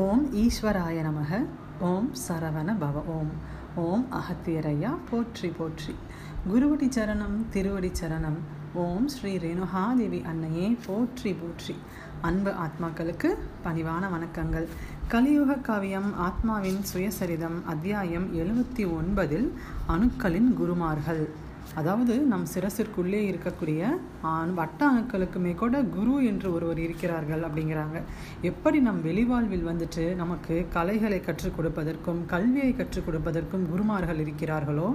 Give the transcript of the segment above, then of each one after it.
ஓம் ஈஸ்வராய நமக ஓம் சரவண பவ ஓம் ஓம் அகத்தியரையா போற்றி போற்றி. குருவடி சரணம் திருவடி சரணம் ஓம் ஸ்ரீ ரேணுகாதேவி அன்னையே போற்றி போற்றி. அன்பு ஆத்மாக்களுக்கு பணிவான வணக்கங்கள். கலியுக காவியம் ஆத்மாவின் சுயசரிதம் அத்தியாயம் எழுபத்தி ஒன்பதில் அணுக்களின் குருமார்கள். அதாவது நம் சிரசிற்குள்ளே இருக்கக்கூடிய ஆண் வட்ட அணுக்களுக்குமே கூட குரு என்று ஒருவர் இருக்கிறார்கள் அப்படிங்கிறாங்க. எப்படி நம் வெளிவாழ்வில் வந்துட்டு நமக்கு கலைகளை கற்றுக் கொடுப்பதற்கும் கல்வியை கற்றுக் கொடுப்பதற்கும் குருமார்கள் இருக்கிறார்களோ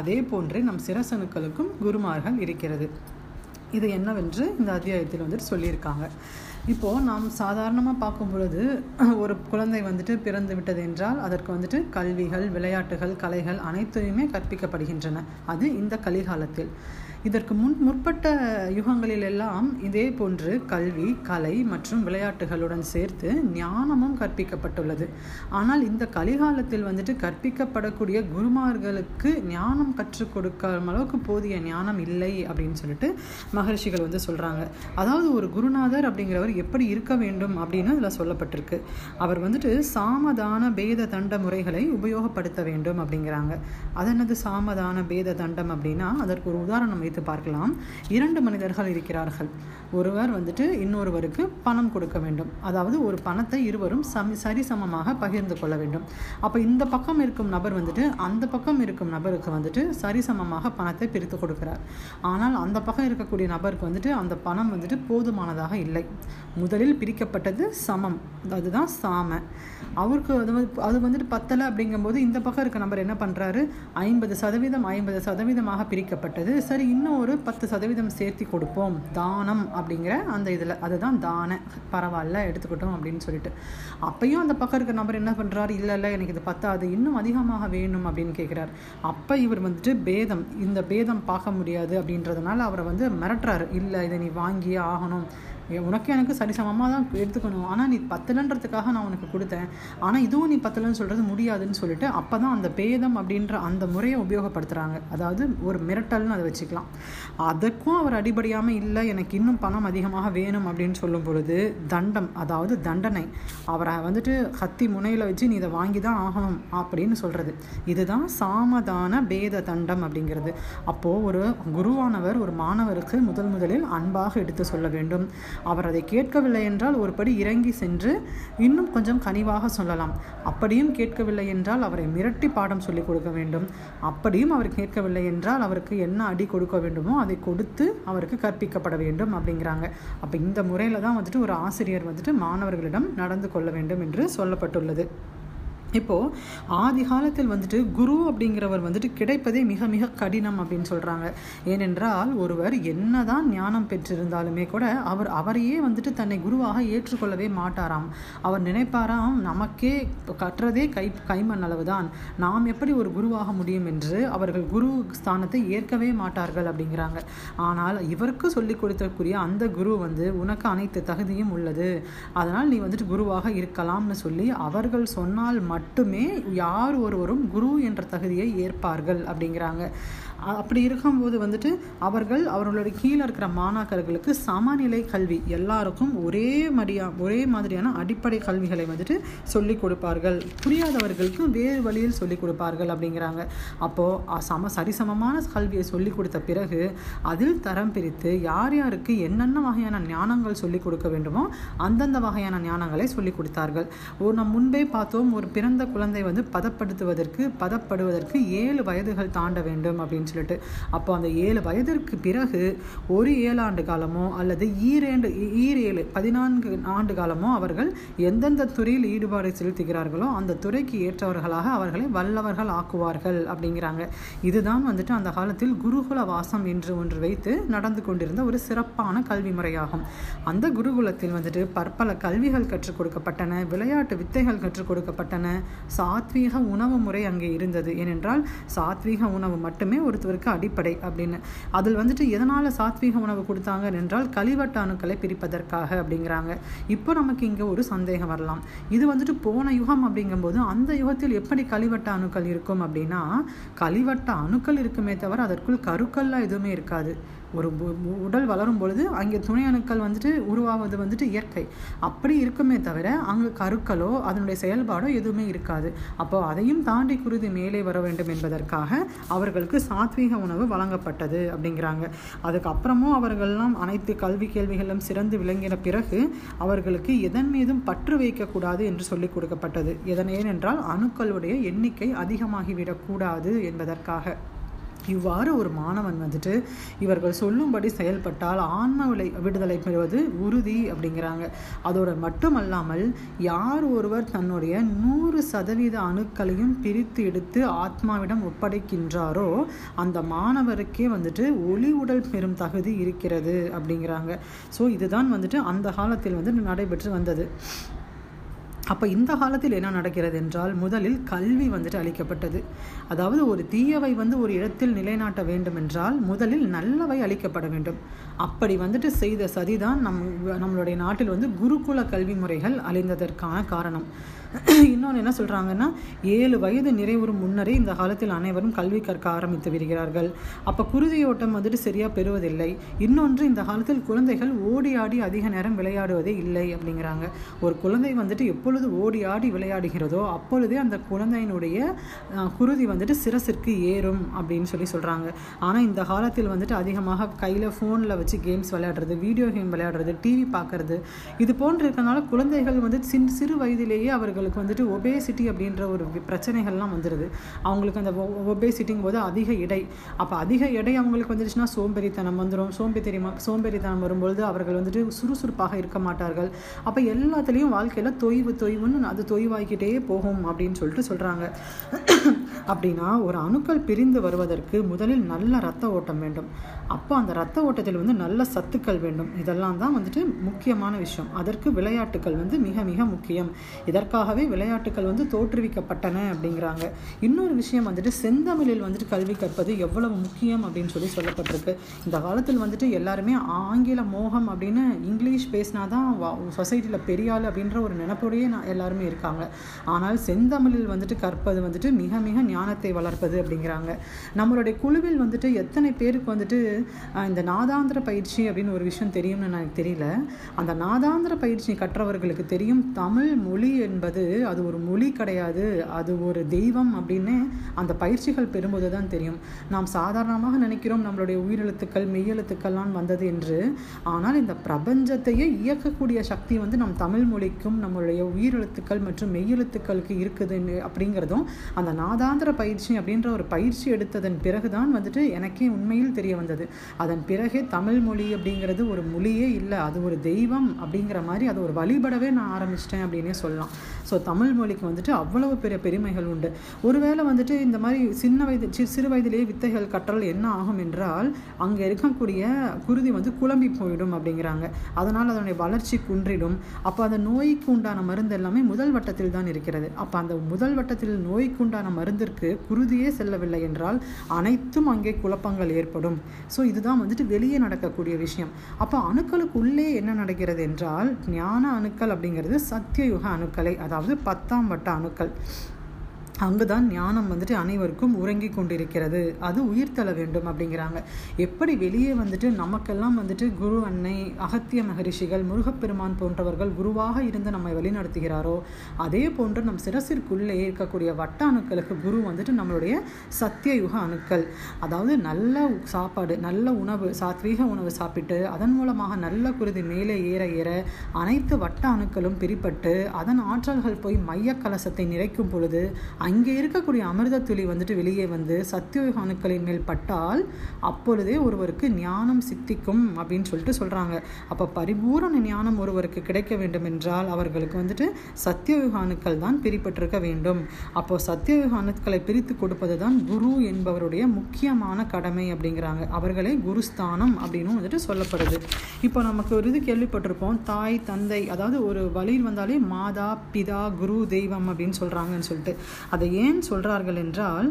அதே போன்று நம் சிரசணுக்களுக்கும் குருமார்கள் இருக்கிறது. இது என்னவென்று இந்த அத்தியாயத்தில் வந்துட்டு சொல்லியிருக்காங்க. இப்போது நாம் சாதாரணமாக பார்க்கும் பொழுது ஒரு குழந்தை வந்துட்டு பிறந்து விட்டது என்றால் அதற்கு வந்துட்டு கல்விகள் விளையாட்டுகள் கலைகள் அனைத்தையுமே கற்பிக்கப்படுகின்றன. அது இந்த கலிகாலத்தில். இதற்கு முன் முற்பட்ட யுகங்களில் எல்லாம் இதே போன்று கல்வி கலை மற்றும் விளையாட்டுகளுடன் சேர்த்து ஞானமும் கற்பிக்கப்பட்டுள்ளது. ஆனால் இந்த கலிகாலத்தில் வந்துட்டு கற்பிக்கப்படக்கூடிய குருமார்களுக்கு ஞானம் கற்றுக் கொடுக்காத அளவுக்கு போதிய ஞானம் இல்லை அப்படின்னு சொல்லிட்டு மகர்ஷிகள் வந்து சொல்கிறாங்க அதாவது ஒரு குருநாதர் அப்படிங்கிறவர் எப்படி இருக்க வேண்டும் அப்படின்னு இதில் சொல்லப்பட்டிருக்கு. அவர் வந்துட்டு சாமதான பேத தண்ட முறைகளை உபயோகப்படுத்த வேண்டும் அப்படிங்கிறாங்க. அதனது சாமதான பேத தண்டம் அப்படின்னா அதற்கு ஒரு உதாரணம் வைத்து பார்க்கலாம். இரண்டு மனிதர்கள் இருக்கிறார்கள். ஒருவர் வந்துட்டு இன்னொருவருக்கு பணம் கொடுக்க வேண்டும். அதாவது ஒரு பணத்தை இருவரும் சம சரிசமமாக பகிர்ந்து கொள்ள வேண்டும். அப்போ இந்த பக்கம் இருக்கும் நபர் வந்துட்டு அந்த பக்கம் இருக்கும் நபருக்கு வந்துட்டு சரிசமமாக பணத்தை பிரித்து கொடுக்கிறார். ஆனால் அந்த பக்கம் இருக்கக்கூடிய நபருக்கு வந்துட்டு அந்த பணம் வந்துட்டு போதுமானதாக இல்லை. முதலில் பிரிக்கப்பட்டது சமம். அதுதான் சாம. அவருக்கு அது வந்து அது வந்துட்டு பத்தலை அப்படிங்கும்போது இந்த பக்கம் இருக்க நபர் என்ன பண்ணுறாரு ஐம்பது சதவீதம் ஐம்பது சதவீதமாக பிரிக்கப்பட்டது. சரி இன்னும் ஒரு பத்து சதவீதம் சேர்த்தி கொடுப்போம். தானம் அப்படிங்கிற அந்த இதில் அதுதான் தான. பரவாயில்ல எடுத்துக்கிட்டோம் அப்படின்னு சொல்லிட்டு. அப்பையும் அந்த பக்கம் இருக்க நபர் என்ன பண்ணுறாரு இல்லை இல்லை எனக்கு இது பத்தாது இன்னும் அதிகமாக வேணும் அப்படின்னு கேட்குறாரு அப்போ இவர் வந்துட்டு பேதம் இந்த பேதம் பார்க்க முடியாது அப்படின்றதுனால அவரை வந்து மிரட்டுறாரு. இல்லை இதை நீ வாங்கியே ஆகணும். உனக்கு எனக்கு சரிசமமாக தான் எடுத்துக்கணும். ஆனால் நீ பத்தலைன்றதுக்காக நான் உனக்கு கொடுத்தேன். ஆனால் இதுவும் நீ பத்தலைன்னு சொல்கிறது முடியாதுன்னு சொல்லிட்டு அப்போ தான் அந்த பேதம் அப்படின்ற அந்த முறையை உபயோகப்படுத்துகிறாங்க அதாவது ஒரு மிரட்டல்னு அதை வச்சுக்கலாம். அதற்கும் அவர் அடிபடியாமல் இல்லை எனக்கு இன்னும் பணம் அதிகமாக வேணும் அப்படின்னு சொல்லும் பொழுது தண்டம் அதாவது தண்டனை. அவரை வந்துட்டு கத்தி முனையில் வச்சு நீ இதை வாங்கி தான் ஆகணும் அப்படின்னு சொல்கிறது இதுதான் சாமதான பேத தண்டம் அப்படிங்கிறது. அப்போது ஒரு குருவானவர் ஒரு மாணவருக்கு முதல் முதலில் அன்பாக எடுத்து சொல்ல வேண்டும். அவர் அதை கேட்கவில்லை என்றால் ஒரு படி இறங்கி சென்று இன்னும் கொஞ்சம் கனிவாக சொல்லலாம். அப்படியும் கேட்கவில்லை என்றால் அவரை மிரட்டி பாடம் சொல்லிக் கொடுக்க வேண்டும். அப்படியும் அவர் கேட்கவில்லை என்றால் அவருக்கு என்ன அடி கொடுக்க வேண்டுமோ அதை கொடுத்து அவருக்கு கற்பிக்கப்பட வேண்டும் அப்படிங்கிறாங்க. அப்போ இந்த முறையில் தான் வந்துட்டு ஒரு ஆசிரியர் வந்துட்டு மாணவர்களிடம் நடந்து கொள்ள வேண்டும் என்று சொல்லப்பட்டுள்ளது. இப்போது ஆதி காலத்தில் வந்துட்டு குரு அப்படிங்கிறவர் வந்துட்டு கிடைப்பதே மிக மிக கடினம் அப்படின்னு சொல்கிறாங்க ஏனென்றால் ஒருவர் என்னதான் ஞானம் பெற்றிருந்தாலுமே கூட அவர் அவரையே வந்துட்டு தன்னை குருவாக ஏற்றுக்கொள்ளவே மாட்டாராம். அவர் நினைப்பாராம் நமக்கே கற்றதே கை கைமண் அளவு தான் நாம் எப்படி ஒரு குருவாக முடியும் என்று அவர்கள் குரு ஸ்தானத்தை ஏற்கவே மாட்டார்கள் அப்படிங்கிறாங்க. ஆனால் இவருக்கு சொல்லிக் கொடுத்தக்கூடிய அந்த குரு வந்து உனக்கு அனைத்து தகுதியும் உள்ளது. அதனால் நீ வந்துட்டு குருவாக இருக்கலாம்னு சொல்லி அவர்கள் சொன்னால் மட்டுமே மட்டுமே யார் ஒருவரும் குரு என்ற தகுதியை ஏற்பார்கள் அப்படிங்கிறாங்க. அப்படி இருக்கும்போது வந்துட்டு அவர்கள் அவர்களுடைய கீழே இருக்கிற மாணாக்கர்களுக்கு சமநிலை கல்வி எல்லாருக்கும் ஒரே மடியா ஒரே மாதிரியான அடிப்படை கல்விகளை வந்துட்டு சொல்லிக் கொடுப்பார்கள். புரியாதவர்களுக்கு வேறு வழியில் சொல்லிக் கொடுப்பார்கள் அப்படிங்கிறாங்க. அப்போது சம சரிசமமான கல்வியை சொல்லிக் கொடுத்த பிறகு அதில் தரம் பிரித்து யார் யாருக்கு என்னென்ன வகையான ஞானங்கள் சொல்லிக் கொடுக்க வேண்டுமோ அந்தந்த வகையான ஞானங்களை சொல்லிக் கொடுத்தார்கள். ஒரு நம் முன்பே பார்த்தோம் ஒரு பிறந்த குழந்தை வந்து பதப்படுத்துவதற்கு பதப்படுவதற்கு ஏழு வயதுகள் தாண்ட வேண்டும் அப்படின்னு சொல்லிட்டு. அப்போ அந்த ஏழு வயதிற்கு பிறகு ஒரு ஏழாண்டு காலமோ அல்லது ஈரேண்டு ஈரேழு பதினான்கு ஆண்டு காலமோ அவர்கள் எந்தெந்த துறையில் ஈடுபாடு செலுத்துகிறார்களோ அந்த துறைக்கு ஏற்றவர்களாக அவர்களை வல்லவர்கள் ஆக்குவார்கள் அப்படிங்கிறாங்க. இதுதான் வந்துட்டு அந்த காலத்தில் குருகுல வாசம் என்று ஒன்று வைத்து நடந்து கொண்டிருந்த ஒரு சிறப்பான கல்வி முறையாகும். அந்த குருகுலத்தில் வந்துட்டு பற்பல கல்விகள் கற்றுக் கொடுக்கப்பட்டன விளையாட்டு வித்தைகள் கற்றுக் கொடுக்கப்பட்டன சாத்வீக உணவு முறை அங்கே இருந்தது. ஏனென்றால் சாத்வீக உணவு மட்டுமே ஒருத்தருக்கு அடிப்படை அப்படின்னு. அதில் வந்துட்டு எதனால் சாத்வீக உணவு கொடுத்தாங்க என்றால் கழிவட்ட அணுக்களை பிரிப்பதற்காக அப்படிங்கிறாங்க. இப்போ நமக்கு இங்கே ஒரு சந்தேகம் வரலாம். இது வந்துட்டு போன யுகம் அப்படிங்கும்போது அந்த யுகத்தில் எப்படி கழிவட்ட அணுக்கள் இருக்கும் அப்படின்னா கழிவட்ட அணுக்கள் இருக்குமே தவிர அதற்குள் கருக்கள்லாம் எதுவுமே இருக்காது. ஒரு உடல் வளரும் பொழுது அங்கே துணை அணுக்கள் வந்துட்டு உருவாவது வந்துட்டு இயற்கை. அப்படி இருக்குமே தவிர அங்கே கருக்களோ அதனுடைய செயல்பாடோ எதுவுமே இருக்காது. அப்போ அதையும் தாண்டி குருதி மேலே வர வேண்டும் என்பதற்காக அவர்களுக்கு சாத்வீக உணவு வழங்கப்பட்டது அப்படிங்கிறாங்க. அதுக்கப்புறமும் அவர்கள்லாம் அனைத்து கல்வி கேள்விகளும் சிறந்து விளங்கின பிறகு அவர்களுக்கு எதன் மீதும் பற்று வைக்கக்கூடாது என்று சொல்லிக் கொடுக்கப்பட்டது. எதன் ஏனென்றால் அணுக்களுடைய எண்ணிக்கை அதிகமாகிவிடக்கூடாது என்பதற்காக. இவ்வாறு ஒரு மாணவன் வந்துட்டு இவர்கள் சொல்லும்படி செயல்பட்டால் ஆன்ம விலை விடுதலை பெறுவது உறுதி அப்படிங்கிறாங்க. அதோட மட்டுமல்லாமல் யார் ஒருவர் தன்னுடைய நூறு சதவீத அணுக்களையும் பிரித்து எடுத்து ஆத்மாவிடம் ஒப்படைக்கின்றாரோ அந்த மாணவருக்கே வந்துட்டு ஒளி உடல் பெறும் தகுதி இருக்கிறது அப்படிங்கிறாங்க. ஸோ இதுதான் வந்துட்டு அந்த காலத்தில் வந்து நடைபெற்று வந்தது. அப்போ இந்த காலத்தில் என்ன நடக்கிறது என்றால் முதலில் கல்வி வந்துட்டு அளிக்கப்பட்டது. அதாவது ஒரு தீயவை வந்து ஒரு இடத்தில் நிலைநாட்ட வேண்டும் என்றால் முதலில் நல்லவை அளிக்கப்பட வேண்டும். அப்படி வந்துட்டு செய்த சதிதான் நம் நம்மளுடைய நாட்டில் வந்து குருகுல கல்வி முறைகள் அழிந்ததற்கான காரணம். இன்னொன்று என்ன சொல்கிறாங்கன்னா ஏழு வயது நிறைவுறும் முன்னரே இந்த காலத்தில் அனைவரும் கல்வி கற்க ஆரம்பித்து வருகிறார்கள் அப்போ குருதியோட்டம் வந்துட்டு சரியாக பெறுவதில்லை. இன்னொன்று இந்த காலத்தில் குழந்தைகள் ஓடி ஆடி அதிக நேரம் விளையாடுவதே இல்லை அப்படிங்கிறாங்க. ஒரு குழந்தை வந்துட்டு எப்பொழுது ஓடி ஆடி விளையாடுகிறதோ அப்பொழுதே அந்த குழந்தையினுடைய குருதி வந்துட்டு சிரசிற்கு ஏறும் அப்படின்னு சொல்லி சொல்கிறாங்க ஆனால் இந்த காலத்தில் வந்துட்டு அதிகமாக கையில் ஃபோனில் வச்சு கேம்ஸ் விளையாடுறது வீடியோ கேம் விளையாடுறது டிவி பார்க்குறது இது போன்று இருக்கனால குழந்தைகள் வந்து சின் சிறு வயதிலேயே அவர்கள் அவங்களுக்கு வந்துட்டு ஒபேசிட்டி அப்படின்ற ஒரு பிரச்சனைகள்லாம் வந்துடுது அவங்களுக்கு அந்த ஒபேசிட்டிங் போது அதிக எடை. அப்போ அதிக எடை அவங்களுக்கு வந்துடுச்சுன்னா சோம்பேறித்தனம் வந்துடும் சோம்பேறித்தனமா சோம்பேறித்தனம் வரும்பொழுது அவர்கள் வந்துட்டு சுறுசுறுப்பாக இருக்க மாட்டார்கள். அப்போ எல்லாத்துலேயும் வாழ்க்கையில் தொய்வு தொய்வுன்னு அது தொய்வாகிக்கிட்டே போகும் அப்படின்னு சொல்லிட்டு சொல்கிறாங்க அப்படின்னா ஒரு அணுக்கள் பிரிந்து வருவதற்கு முதலில் நல்ல ரத்த ஓட்டம் வேண்டும். அப்போ அந்த ரத்த ஓட்டத்தில் வந்து நல்ல சத்துக்கள் வேண்டும். இதெல்லாம் தான் வந்துட்டு முக்கியமான விஷயம். அதற்கு விளையாட்டுகள் வந்து மிக மிக முக்கியம். இதற்காக இதற்காகவே விளையாட்டுகள் வந்து தோற்றுவிக்கப்பட்டன அப்படிங்கிறாங்க. இன்னொரு விஷயம் வந்துட்டு செந்தமிழில் வந்துட்டு கல்வி கற்பது எவ்வளவு முக்கியம் அப்படின்னு சொல்லி சொல்லப்பட்டிருக்கு. இந்த காலத்தில் வந்துட்டு எல்லாருமே ஆங்கில மோகம் அப்படின்னு இங்கிலீஷ் பேசினா தான் சொசைட்டியில் பெரியாள் அப்படின்ற ஒரு நினப்போடையே நான் எல்லாருமே இருக்காங்க. ஆனால் செந்தமிழில் வந்துட்டு கற்பது வந்துட்டு மிக மிக ஞானத்தை வளர்ப்பது அப்படிங்கிறாங்க. நம்மளுடைய குழுவில் வந்துட்டு எத்தனை பேருக்கு வந்துட்டு இந்த நாதாந்திர பயிற்சி அப்படின்னு ஒரு விஷயம் தெரியும்னு எனக்கு தெரியல. அந்த நாதாந்திர பயிற்சி கற்றவர்களுக்கு தெரியும். தமிழ் மொழி என்பது அது ஒரு மொழி கிடையாது அது ஒரு தெய்வம் அப்படின்னு அந்த பயிற்சிகள் பெறும்போது தான் தெரியும். நாம் சாதாரணமாக நினைக்கிறோம் நம்மளுடைய உயிரெழுத்துக்கள் மெய்யெழுத்துக்கள்லாம் வந்தது என்று. ஆனால் இந்த பிரபஞ்சத்தையே இயக்கக்கூடிய சக்தி வந்து நம் தமிழ் மொழிக்கும் நம்மளுடைய உயிரெழுத்துக்கள் மற்றும் மெய்யெழுத்துக்களுக்கு இருக்குதுன்னு அப்படிங்கிறதும் அந்த நாதாந்திர பயிற்சி அப்படின்ற ஒரு பயிற்சி எடுத்ததன் பிறகுதான் வந்துட்டு எனக்கே உண்மையில் தெரிய வந்தது. அதன் பிறகே தமிழ் மொழி அப்படிங்கிறது ஒரு மொழியே இல்லை அது ஒரு தெய்வம் அப்படிங்கிற மாதிரி அது ஒரு வழிபடவே நான் ஆரம்பிச்சிட்டேன் அப்படின்னே சொல்லலாம். ஸோ தமிழ் மொழிக்கு வந்துட்டு அவ்வளவு பெரிய பெருமைகள் உண்டு. ஒருவேளை வந்துட்டு இந்த மாதிரி சின்ன வயது சிறு வயதிலேயே வித்தைகள் கற்றல் என்ன ஆகும் என்றால் அங்கே இருக்கக்கூடிய குருதி வந்து குழம்பி போயிடும் அப்படிங்கிறாங்க. அதனால் அதனுடைய வளர்ச்சி குன்றிடும். அப்போ அந்த நோய்க்கு உண்டான மருந்து எல்லாமே முதல் வட்டத்தில் தான் இருக்கிறது. அப்போ அந்த முதல் வட்டத்தில் நோய்க்கு உண்டான மருந்திற்கு குருதியே செல்லவில்லை என்றால் அனைத்தும் அங்கே குழப்பங்கள் ஏற்படும். ஸோ இதுதான் வந்துட்டு வெளியே நடக்கக்கூடிய விஷயம். அப்போ அணுக்களுக்குள்ளே என்ன நடக்கிறது என்றால் ஞான அணுக்கள் அப்படிங்கிறது சத்தியயுக அணுக்களை அதாவது பத்தாம் வட்ட அணுக்கள். அங்குதான் ஞானம் வந்துட்டு அனைவருக்கும் உறங்கி கொண்டிருக்கிறது. அது உயிர் தள்ள வேண்டும் அப்படிங்கிறாங்க. எப்படி வெளியே வந்துட்டு நமக்கெல்லாம் வந்துட்டு குரு அன்னை அகத்திய மகரிஷிகள் முருகப்பெருமான் போன்றவர்கள் குருவாக இருந்து நம்மை வழிநடத்துகிறாரோ அதே போன்று நம் சிரசிற்குள்ளே இருக்கக்கூடிய வட்ட அணுக்களுக்கு குரு வந்துட்டு நம்மளுடைய சத்தியயுக அணுக்கள். அதாவது நல்ல சாப்பாடு நல்ல உணவு சாத்வீக உணவு சாப்பிட்டு அதன் மூலமாக நல்ல குருதி மேலே ஏற ஏற அனைத்து வட்ட அணுக்களும் பிரிப்பட்டு அதன் ஆற்றல்கள் போய் மைய கலசத்தை நிறைக்கும் பொழுது அங்கே இருக்கக்கூடிய அமிர்த துளி வந்துட்டு வெளியே வந்து சத்தியோக அணுக்களின் மேல் பட்டால் அப்பொழுதே ஒருவருக்கு ஞானம் சித்திக்கும் அப்படின்னு சொல்லிட்டு சொல்கிறாங்க அப்போ பரிபூரண ஞானம் ஒருவருக்கு கிடைக்க வேண்டும் என்றால் அவர்களுக்கு வந்துட்டு சத்தியோக அணுக்கள் தான் பிரிப்பட்டிருக்க வேண்டும். அப்போ சத்தியோக அணுக்களை பிரித்து கொடுப்பது தான் குரு என்பவருடைய முக்கியமான கடமை அப்படிங்கிறாங்க. அவர்களே குருஸ்தானம் அப்படின்னு வந்துட்டு சொல்லப்படுது. இப்போ நமக்கு ஒரு இது கேள்விப்பட்டிருப்போம். தாய் தந்தை அதாவது ஒரு வழியில் வந்தாலே மாதா பிதா குரு தெய்வம் அப்படின்னு சொல்கிறாங்கன்னு சொல்லிட்டு. அதை ஏன் சொல்கிறார்கள் என்றால்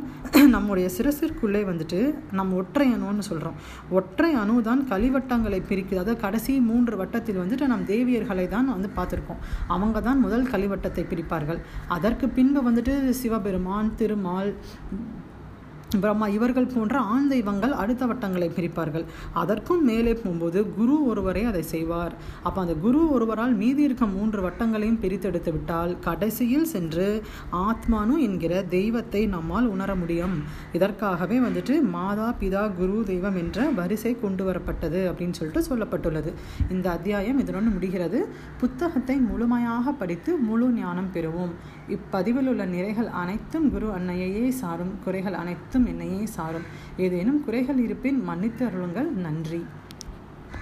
நம்முடைய சிரசிற்குள்ளே வந்துட்டு நம்ம ஒற்றை அணுன்னு சொல்கிறோம் ஒற்றை அணு தான் கலிவட்டங்களை பிரிக்குது. அதாவது கடைசி மூன்று வட்டத்தில் வந்துட்டு நம் தேவியர்களை தான் வந்து பார்த்துருக்கோம். அவங்க தான் முதல் கலிவட்டத்தை பிரிப்பார்கள். அதற்கு பின்பு வந்துட்டு சிவபெருமான் திருமால் பிரம்மா இவர்கள் போன்ற ஆண் தெய்வங்கள் அடுத்த வட்டங்களை பிரிப்பார்கள். அதற்கும் மேலே போகும்போது குரு ஒருவரே அதை செய்வார். அப்போ அந்த குரு ஒருவரால் மீதி இருக்க மூன்று வட்டங்களையும் பிரித்தெடுத்து விட்டால் கடைசியில் சென்று ஆத்மானு என்கிற தெய்வத்தை நம்மால் உணர முடியும். இதற்காகவே வந்துட்டு மாதா பிதா குரு தெய்வம் என்ற வரிசை கொண்டு வரப்பட்டது அப்படின்னு சொல்லிட்டு சொல்லப்பட்டுள்ளது. இந்த அத்தியாயம் இதனுடன் முடிகிறது. புத்தகத்தை முழுமையாக படித்து முழு ஞானம் பெறுவோம். இப்பதிவில் உள்ள நிறைகள் அனைத்தும் குரு அன்னையையே சாரும். குறைகள் அனைத்தும் என்னையே சாரும். ஏதேனும் குறைகள் இருப்பின் மன்னித்து அருளுங்கள் நன்றி.